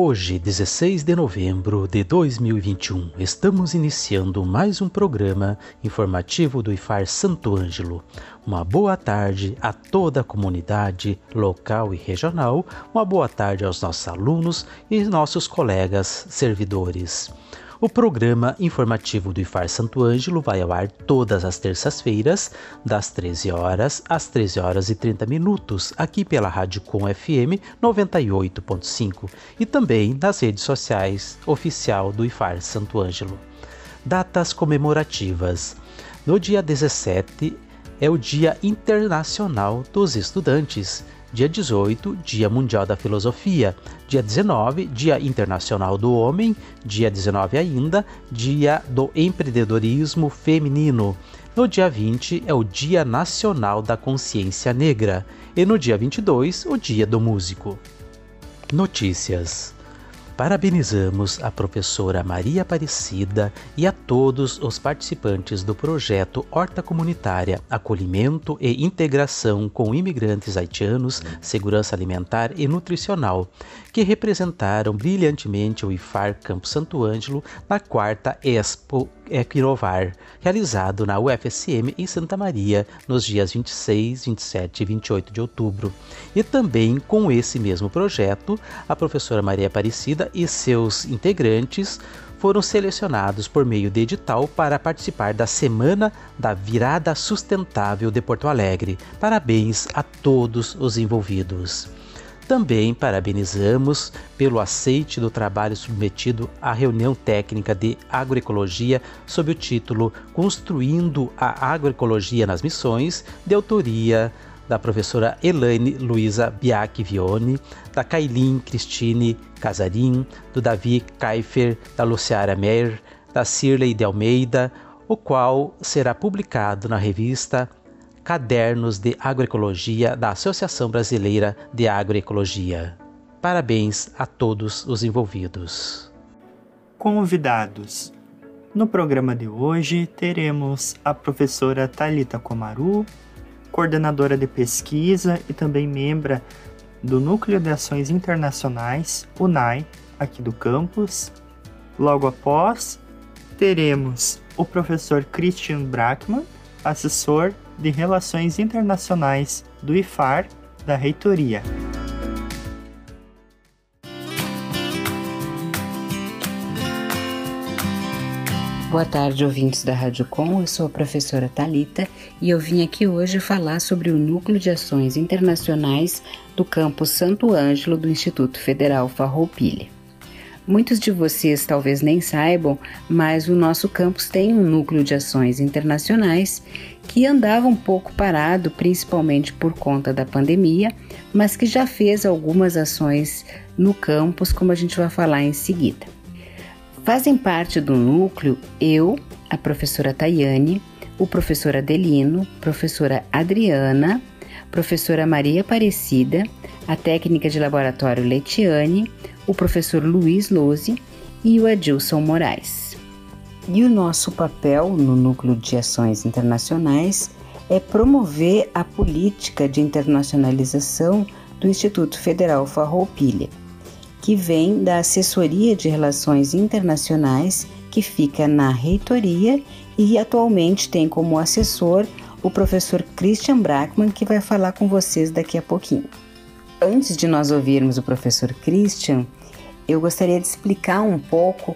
Hoje, 16 de novembro de 2021, estamos iniciando mais um programa informativo do IFAR Santo Ângelo. Uma boa tarde a toda a comunidade local e regional, uma boa tarde aos nossos alunos e nossos colegas servidores. O programa informativo do IFAR Santo Ângelo vai ao ar todas as terças-feiras, das 13 horas às 13 horas e 30 minutos, aqui pela Rádio Com FM 98.5 e também nas redes sociais oficial do IFAR Santo Ângelo. Datas comemorativas. No dia 17 é o Dia Internacional dos Estudantes. Dia 18, Dia Mundial da Filosofia. Dia 19, Dia Internacional do Homem. Dia 19 ainda, Dia do Empreendedorismo Feminino. No dia 20 é o Dia Nacional da Consciência Negra. E no dia 22, o Dia do Músico. Notícias. Parabenizamos a professora Maria Aparecida e a todos os participantes do projeto Horta Comunitária Acolhimento e Integração com Imigrantes Haitianos, Segurança Alimentar e Nutricional, que representaram brilhantemente o IFAR Campo Santo Ângelo na quarta Expo Equinovar, realizado na UFSM em Santa Maria nos dias 26, 27 e 28 de outubro. E também com esse mesmo projeto, a professora Maria Aparecida e seus integrantes foram selecionados por meio de edital para participar da Semana da Virada Sustentável de Porto Alegre. Parabéns a todos os envolvidos. Também parabenizamos pelo aceite do trabalho submetido à reunião técnica de agroecologia sob o título Construindo a Agroecologia nas Missões, de autoria da professora Elaine Luiza Biac da Kailin Cristine Casarim, do Davi Kaifer, da Luciara Meyer, da Cirlei de Almeida, o qual será publicado na revista Cadernos de Agroecologia da Associação Brasileira de Agroecologia. Parabéns a todos os envolvidos. Convidados. No programa de hoje teremos a professora Talita Comaru, coordenadora de pesquisa e também membra do Núcleo de Ações Internacionais, UNAI, aqui do campus. Logo após, teremos o professor Christian Brackmann, assessor de Relações Internacionais do IFAR da Reitoria. Boa tarde, ouvintes da Rádio Com. Eu sou a professora Talita e eu vim aqui hoje falar sobre o Núcleo de Ações Internacionais do campus Santo Ângelo do Instituto Federal Farroupilha. Muitos de vocês talvez nem saibam, mas o nosso campus tem um núcleo de ações internacionais que andava um pouco parado, principalmente por conta da pandemia, mas que já fez algumas ações no campus, como a gente vai falar em seguida. Fazem parte do núcleo eu, a professora Tayane, o professor Adelino, professora Adriana, professora Maria Aparecida, a técnica de laboratório Letiane, o professor Luiz Lose e o Adilson Moraes. E o nosso papel no Núcleo de Ações Internacionais é promover a política de internacionalização do Instituto Federal Farroupilha, que vem da Assessoria de Relações Internacionais, que fica na reitoria e atualmente tem como assessor o professor Christian Brackmann, que vai falar com vocês daqui a pouquinho. Antes de nós ouvirmos o professor Christian, eu gostaria de explicar um pouco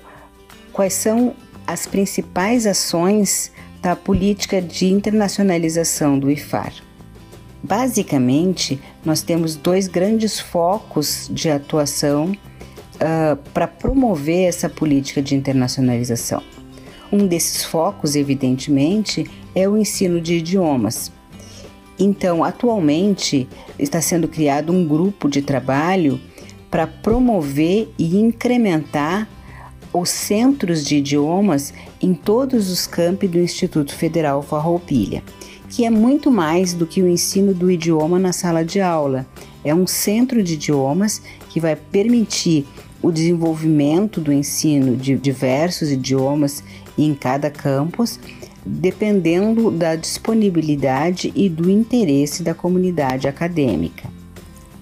quais são as principais ações da política de internacionalização do IFAR. Basicamente, nós temos dois grandes focos de atuação uh, para promover essa política de internacionalização. Um desses focos, evidentemente, é o ensino de idiomas. Então, atualmente está sendo criado um grupo de trabalho para promover e incrementar os centros de idiomas em todos os campi do Instituto Federal Farroupilha, que é muito mais do que o ensino do idioma na sala de aula. É um centro de idiomas que vai permitir o desenvolvimento do ensino de diversos idiomas em cada campus, dependendo da disponibilidade e do interesse da comunidade acadêmica.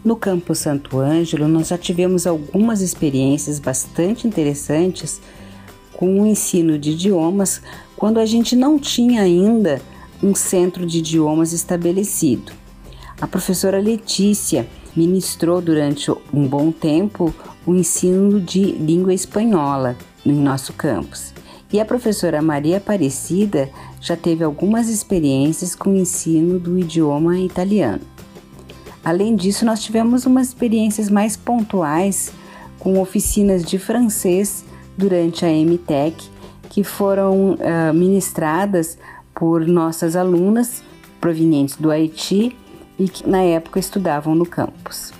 No Campo Santo Ângelo, nós já tivemos algumas experiências bastante interessantes com o ensino de idiomas quando a gente não tinha ainda um centro de idiomas estabelecido. A professora Letícia ministrou durante um bom tempo o ensino de língua espanhola em nosso campus. E a professora Maria Aparecida já teve algumas experiências com o ensino do idioma italiano. Além disso, nós tivemos umas experiências mais pontuais com oficinas de francês durante a MTEC, que foram uh, ministradas por nossas alunas provenientes do Haiti e que na época estudavam no campus.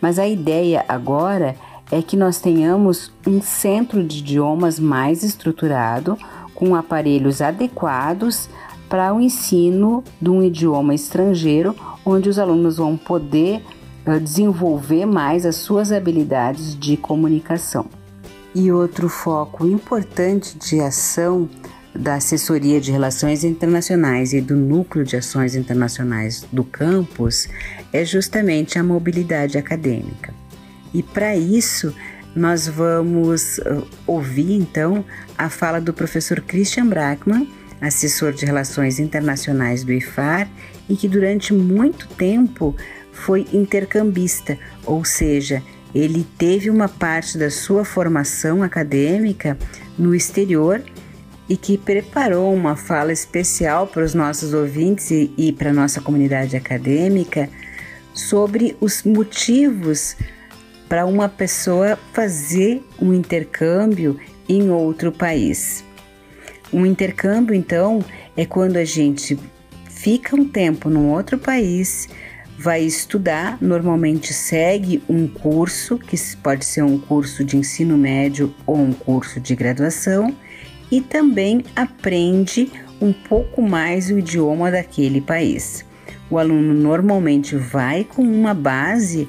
Mas a ideia agora é que nós tenhamos um centro de idiomas mais estruturado, com aparelhos adequados para o ensino de um idioma estrangeiro, onde os alunos vão poder uh, desenvolver mais as suas habilidades de comunicação. E outro foco importante de ação da Assessoria de Relações Internacionais e do Núcleo de Ações Internacionais do campus é justamente a mobilidade acadêmica. E para isso, nós vamos uh, ouvir então a fala do professor Christian Brackmann, assessor de Relações Internacionais do IFAR e que durante muito tempo foi intercambista, ou seja, ele teve uma parte da sua formação acadêmica no exterior e que preparou uma fala especial para os nossos ouvintes e, e para a nossa comunidade acadêmica sobre os motivos para uma pessoa fazer um intercâmbio em outro país. Um intercâmbio, então, é quando a gente fica um tempo num outro país, vai estudar, normalmente segue um curso, que pode ser um curso de ensino médio ou um curso de graduação, e também aprende um pouco mais o idioma daquele país. O aluno normalmente vai com uma base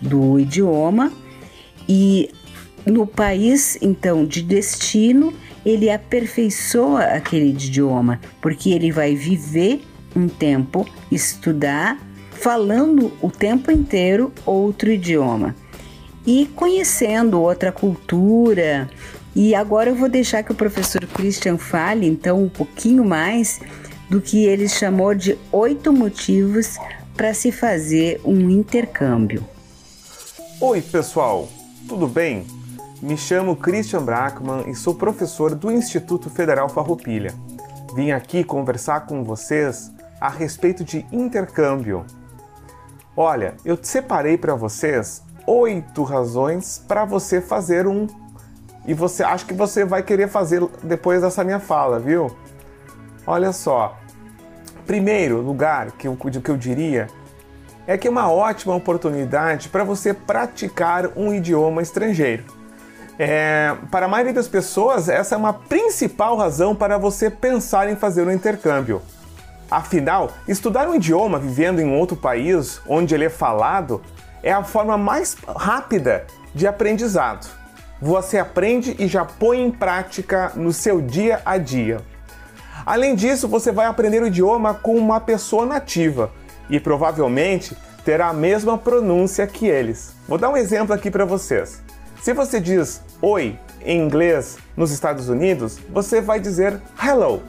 do idioma e no país então de destino ele aperfeiçoa aquele idioma, porque ele vai viver um tempo, estudar, falando o tempo inteiro outro idioma e conhecendo outra cultura. E agora eu vou deixar que o professor Christian fale então um pouquinho mais do que ele chamou de oito motivos para se fazer um intercâmbio. Oi, pessoal, tudo bem? Me chamo Christian Brackman e sou professor do Instituto Federal Farroupilha. Vim aqui conversar com vocês a respeito de intercâmbio. Olha, eu separei para vocês oito razões para você fazer um e você acha que você vai querer fazer depois dessa minha fala, viu? Olha só. Primeiro lugar que eu, que eu diria é que é uma ótima oportunidade para você praticar um idioma estrangeiro. É, para a maioria das pessoas, essa é uma principal razão para você pensar em fazer um intercâmbio. Afinal, estudar um idioma vivendo em outro país onde ele é falado é a forma mais rápida de aprendizado. Você aprende e já põe em prática no seu dia a dia. Além disso, você vai aprender o idioma com uma pessoa nativa e provavelmente terá a mesma pronúncia que eles. Vou dar um exemplo aqui para vocês. Se você diz oi em inglês nos Estados Unidos, você vai dizer hello.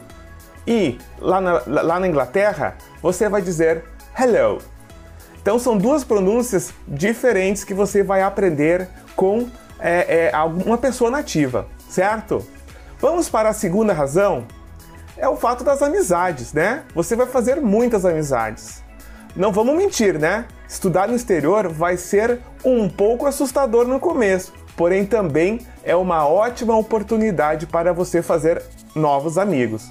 E lá na, lá na Inglaterra, você vai dizer hello. Então são duas pronúncias diferentes que você vai aprender com é, é, uma pessoa nativa, certo? Vamos para a segunda razão? É o fato das amizades, né? Você vai fazer muitas amizades. Não vamos mentir, né? Estudar no exterior vai ser um pouco assustador no começo, porém também é uma ótima oportunidade para você fazer novos amigos.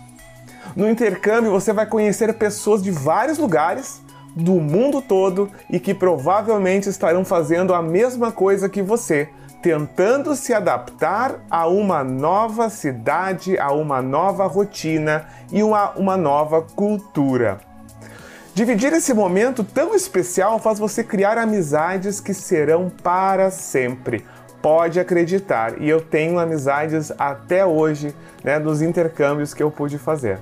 No intercâmbio você vai conhecer pessoas de vários lugares do mundo todo e que provavelmente estarão fazendo a mesma coisa que você, tentando se adaptar a uma nova cidade, a uma nova rotina e uma, uma nova cultura. Dividir esse momento tão especial faz você criar amizades que serão para sempre. Pode acreditar, e eu tenho amizades até hoje né, dos intercâmbios que eu pude fazer.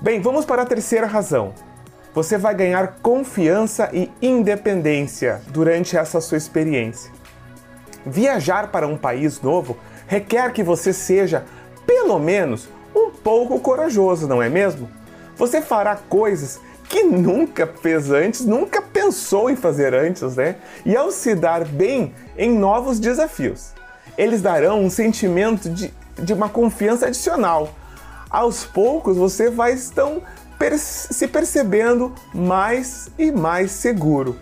Bem, vamos para a terceira razão. Você vai ganhar confiança e independência durante essa sua experiência. Viajar para um país novo requer que você seja, pelo menos, um pouco corajoso, não é mesmo? Você fará coisas que nunca fez antes, nunca pensou em fazer antes, né? E ao se dar bem em novos desafios, eles darão um sentimento de, de uma confiança adicional. Aos poucos você vai estão per se percebendo mais e mais seguro.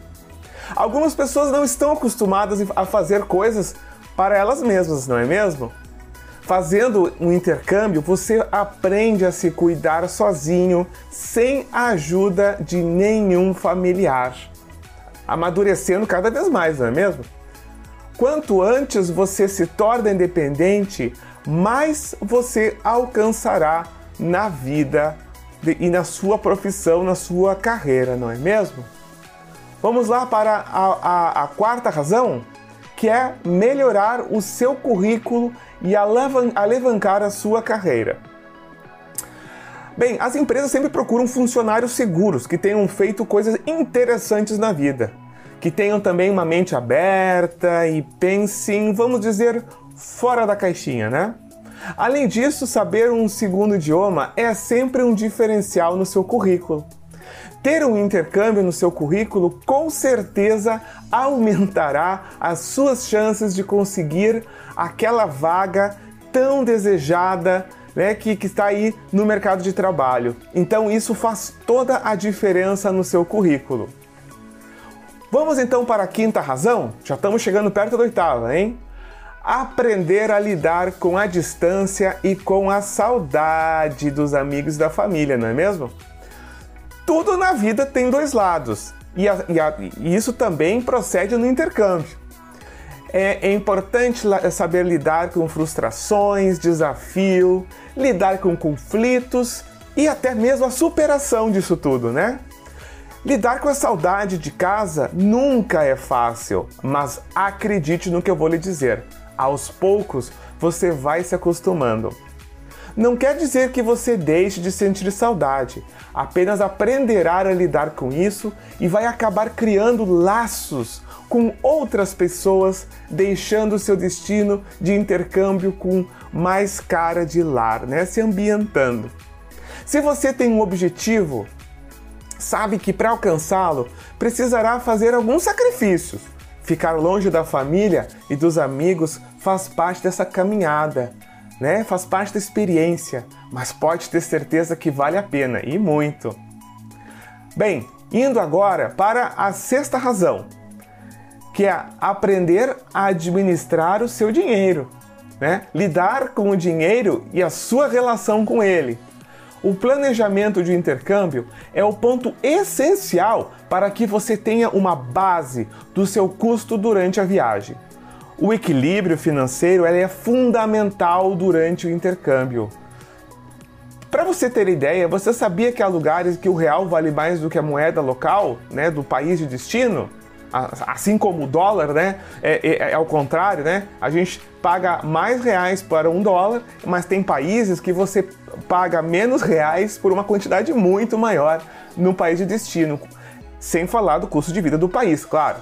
Algumas pessoas não estão acostumadas a fazer coisas para elas mesmas, não é mesmo? Fazendo um intercâmbio, você aprende a se cuidar sozinho, sem a ajuda de nenhum familiar. Amadurecendo cada vez mais, não é mesmo? Quanto antes você se torna independente, mais você alcançará na vida e na sua profissão, na sua carreira, não é mesmo? Vamos lá para a, a, a quarta razão, que é melhorar o seu currículo e alavancar a sua carreira. Bem, as empresas sempre procuram funcionários seguros que tenham feito coisas interessantes na vida, que tenham também uma mente aberta e pensem, vamos dizer, fora da caixinha, né? Além disso, saber um segundo idioma é sempre um diferencial no seu currículo. Ter um intercâmbio no seu currículo com certeza aumentará as suas chances de conseguir aquela vaga tão desejada né, que, que está aí no mercado de trabalho. Então, isso faz toda a diferença no seu currículo. Vamos então para a quinta razão? Já estamos chegando perto da oitava, hein? Aprender a lidar com a distância e com a saudade dos amigos da família, não é mesmo? tudo na vida tem dois lados. E, a, e, a, e isso também procede no intercâmbio. É, é, importante saber lidar com frustrações, desafio, lidar com conflitos e até mesmo a superação disso tudo, né? Lidar com a saudade de casa nunca é fácil, mas acredite no que eu vou lhe dizer. Aos poucos você vai se acostumando. Não quer dizer que você deixe de sentir saudade, apenas aprenderá a lidar com isso e vai acabar criando laços com outras pessoas, deixando seu destino de intercâmbio com mais cara de lar, né? Se ambientando. Se você tem um objetivo, sabe que para alcançá-lo precisará fazer alguns sacrifícios. Ficar longe da família e dos amigos faz parte dessa caminhada né? Faz parte da experiência, mas pode ter certeza que vale a pena e muito. Bem, indo agora para a sexta razão, que é aprender a administrar o seu dinheiro, né? Lidar com o dinheiro e a sua relação com ele. O planejamento de intercâmbio é o ponto essencial para que você tenha uma base do seu custo durante a viagem. O equilíbrio financeiro é fundamental durante o intercâmbio. Para você ter ideia, você sabia que há lugares que o real vale mais do que a moeda local, né, do país de destino? Assim como o dólar, né? É, é, é ao contrário, né? A gente paga mais reais para um dólar, mas tem países que você paga menos reais por uma quantidade muito maior no país de destino. Sem falar do custo de vida do país, claro.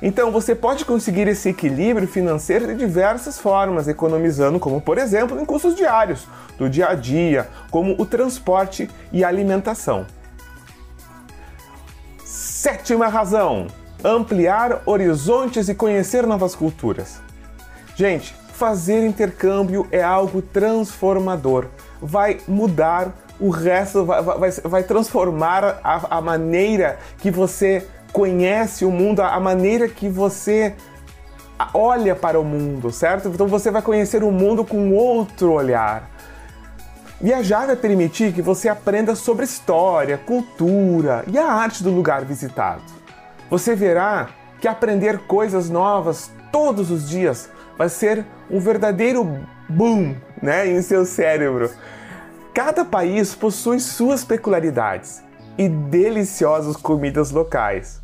Então você pode conseguir esse equilíbrio financeiro de diversas formas, economizando, como por exemplo, em custos diários, do dia a dia, como o transporte e alimentação. Sétima razão: ampliar horizontes e conhecer novas culturas. Gente, fazer intercâmbio é algo transformador. Vai mudar o resto, vai, vai, vai transformar a, a maneira que você conhece o mundo, a maneira que você olha para o mundo, certo? Então você vai conhecer o mundo com outro olhar. Viajar vai permitir que você aprenda sobre história, cultura e a arte do lugar visitado. Você verá que aprender coisas novas todos os dias vai ser um verdadeiro boom né, em seu cérebro. Cada país possui suas peculiaridades e deliciosas comidas locais.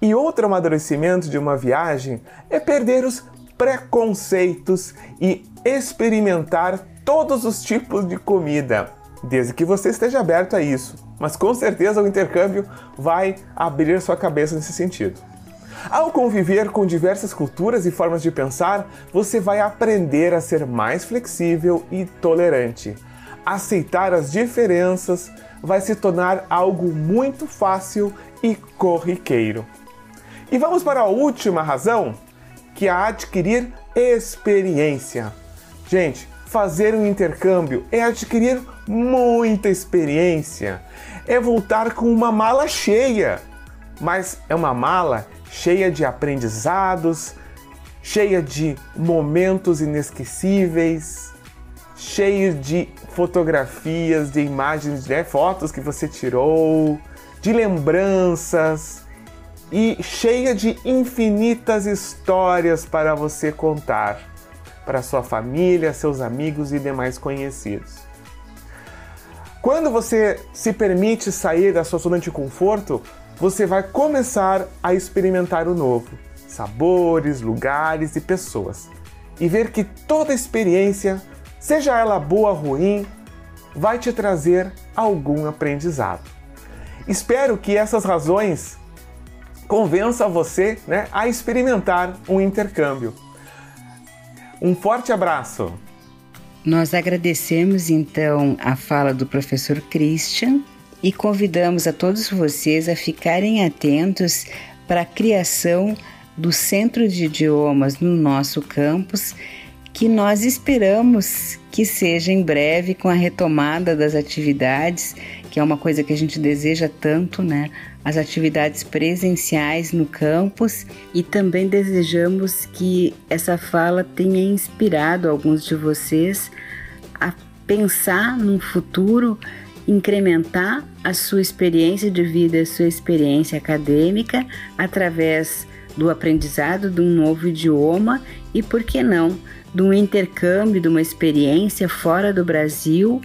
E outro amadurecimento de uma viagem é perder os preconceitos e experimentar todos os tipos de comida, desde que você esteja aberto a isso. Mas com certeza o intercâmbio vai abrir sua cabeça nesse sentido. Ao conviver com diversas culturas e formas de pensar, você vai aprender a ser mais flexível e tolerante. Aceitar as diferenças vai se tornar algo muito fácil e corriqueiro. E vamos para a última razão, que é adquirir experiência. Gente, fazer um intercâmbio é adquirir muita experiência, é voltar com uma mala cheia, mas é uma mala cheia de aprendizados, cheia de momentos inesquecíveis, cheia de fotografias, de imagens, de né, fotos que você tirou, de lembranças e cheia de infinitas histórias para você contar para sua família, seus amigos e demais conhecidos. Quando você se permite sair da sua zona de conforto, você vai começar a experimentar o novo, sabores, lugares e pessoas, e ver que toda experiência, seja ela boa ou ruim, vai te trazer algum aprendizado. Espero que essas razões convençam você né, a experimentar um intercâmbio. Um forte abraço! Nós agradecemos então a fala do professor Christian e convidamos a todos vocês a ficarem atentos para a criação do Centro de Idiomas no nosso campus, que nós esperamos que seja em breve com a retomada das atividades, que é uma coisa que a gente deseja tanto, né? As atividades presenciais no campus e também desejamos que essa fala tenha inspirado alguns de vocês a pensar num futuro incrementar a sua experiência de vida, a sua experiência acadêmica através do aprendizado de um novo idioma e, por que não, de um intercâmbio, de uma experiência fora do Brasil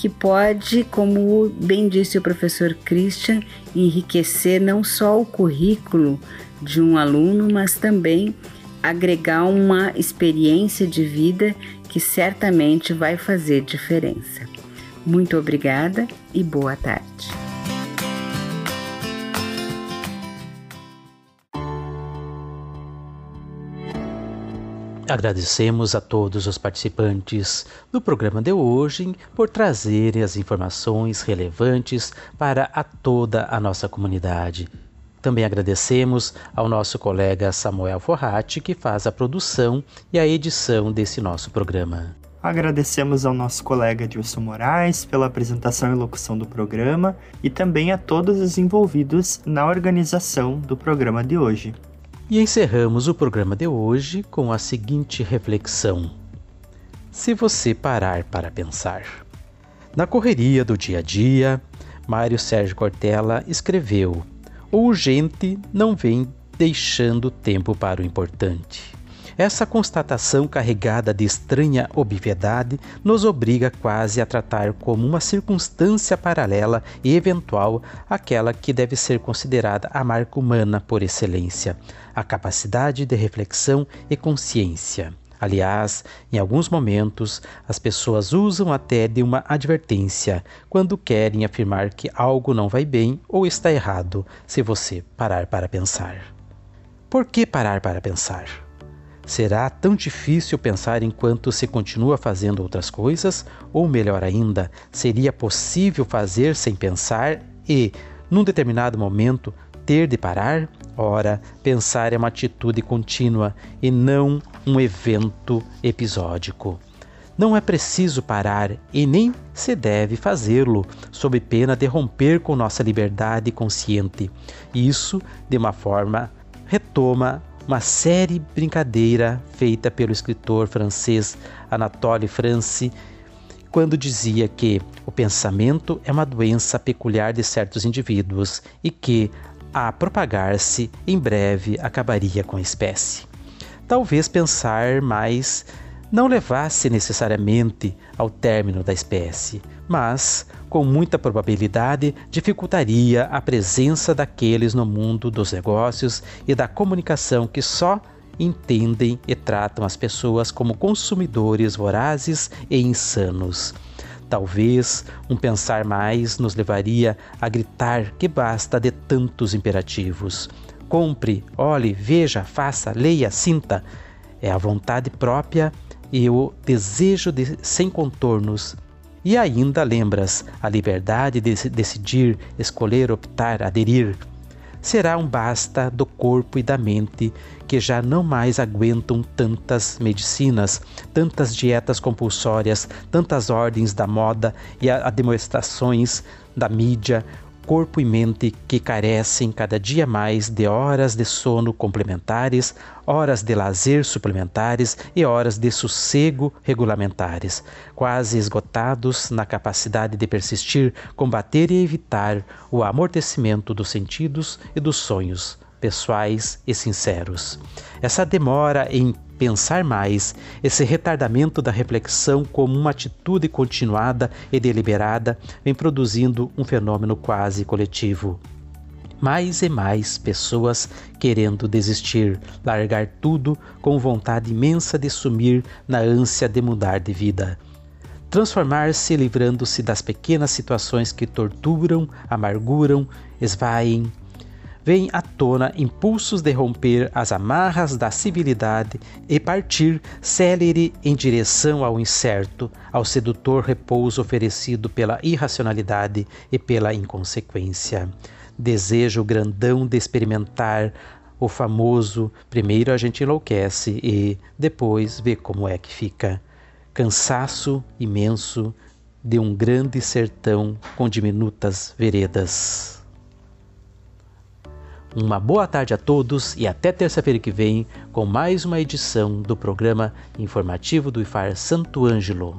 que pode, como bem disse o professor Christian, enriquecer não só o currículo de um aluno, mas também agregar uma experiência de vida que certamente vai fazer diferença. Muito obrigada e boa tarde. Agradecemos a todos os participantes do programa de hoje por trazerem as informações relevantes para a toda a nossa comunidade. Também agradecemos ao nosso colega Samuel Forratti, que faz a produção e a edição desse nosso programa. Agradecemos ao nosso colega Dilson Moraes pela apresentação e locução do programa e também a todos os envolvidos na organização do programa de hoje. E encerramos o programa de hoje com a seguinte reflexão: Se você parar para pensar. Na correria do dia a dia, Mário Sérgio Cortella escreveu: O urgente não vem deixando tempo para o importante. Essa constatação carregada de estranha obviedade nos obriga quase a tratar como uma circunstância paralela e eventual aquela que deve ser considerada a marca humana por excelência, a capacidade de reflexão e consciência. Aliás, em alguns momentos, as pessoas usam até de uma advertência quando querem afirmar que algo não vai bem ou está errado, se você parar para pensar. Por que parar para pensar? Será tão difícil pensar enquanto se continua fazendo outras coisas? Ou melhor ainda, seria possível fazer sem pensar e, num determinado momento, ter de parar? Ora, pensar é uma atitude contínua e não um evento episódico. Não é preciso parar e nem se deve fazê-lo, sob pena de romper com nossa liberdade consciente. Isso, de uma forma, retoma uma série brincadeira feita pelo escritor francês Anatole France quando dizia que o pensamento é uma doença peculiar de certos indivíduos e que, a propagar-se, em breve acabaria com a espécie. Talvez pensar mais não levasse necessariamente ao término da espécie, mas, com muita probabilidade, dificultaria a presença daqueles no mundo dos negócios e da comunicação que só entendem e tratam as pessoas como consumidores vorazes e insanos. Talvez um pensar mais nos levaria a gritar que basta de tantos imperativos. Compre, olhe, veja, faça, leia, sinta. É a vontade própria e o desejo de sem contornos. E ainda lembras a liberdade de decidir, escolher, optar, aderir. Será um basta do corpo e da mente que já não mais aguentam tantas medicinas, tantas dietas compulsórias, tantas ordens da moda e demonstrações da mídia, corpo e mente que carecem cada dia mais de horas de sono complementares, horas de lazer suplementares e horas de sossego regulamentares, quase esgotados na capacidade de persistir, combater e evitar o amortecimento dos sentidos e dos sonhos pessoais e sinceros. Essa demora em pensar mais, esse retardamento da reflexão como uma atitude continuada e deliberada vem produzindo um fenômeno quase coletivo. Mais e mais pessoas querendo desistir, largar tudo com vontade imensa de sumir na ânsia de mudar de vida transformar-se livrando-se das pequenas situações que torturam, amarguram, esvaem, vem à tona impulsos de romper as amarras da civilidade e partir célere em direção ao incerto, ao sedutor repouso oferecido pela irracionalidade e pela inconsequência. Desejo grandão de experimentar o famoso primeiro a gente enlouquece e depois vê como é que fica. Cansaço imenso de um grande sertão com diminutas veredas. Uma boa tarde a todos e até terça-feira que vem com mais uma edição do programa informativo do IFAR Santo Ângelo.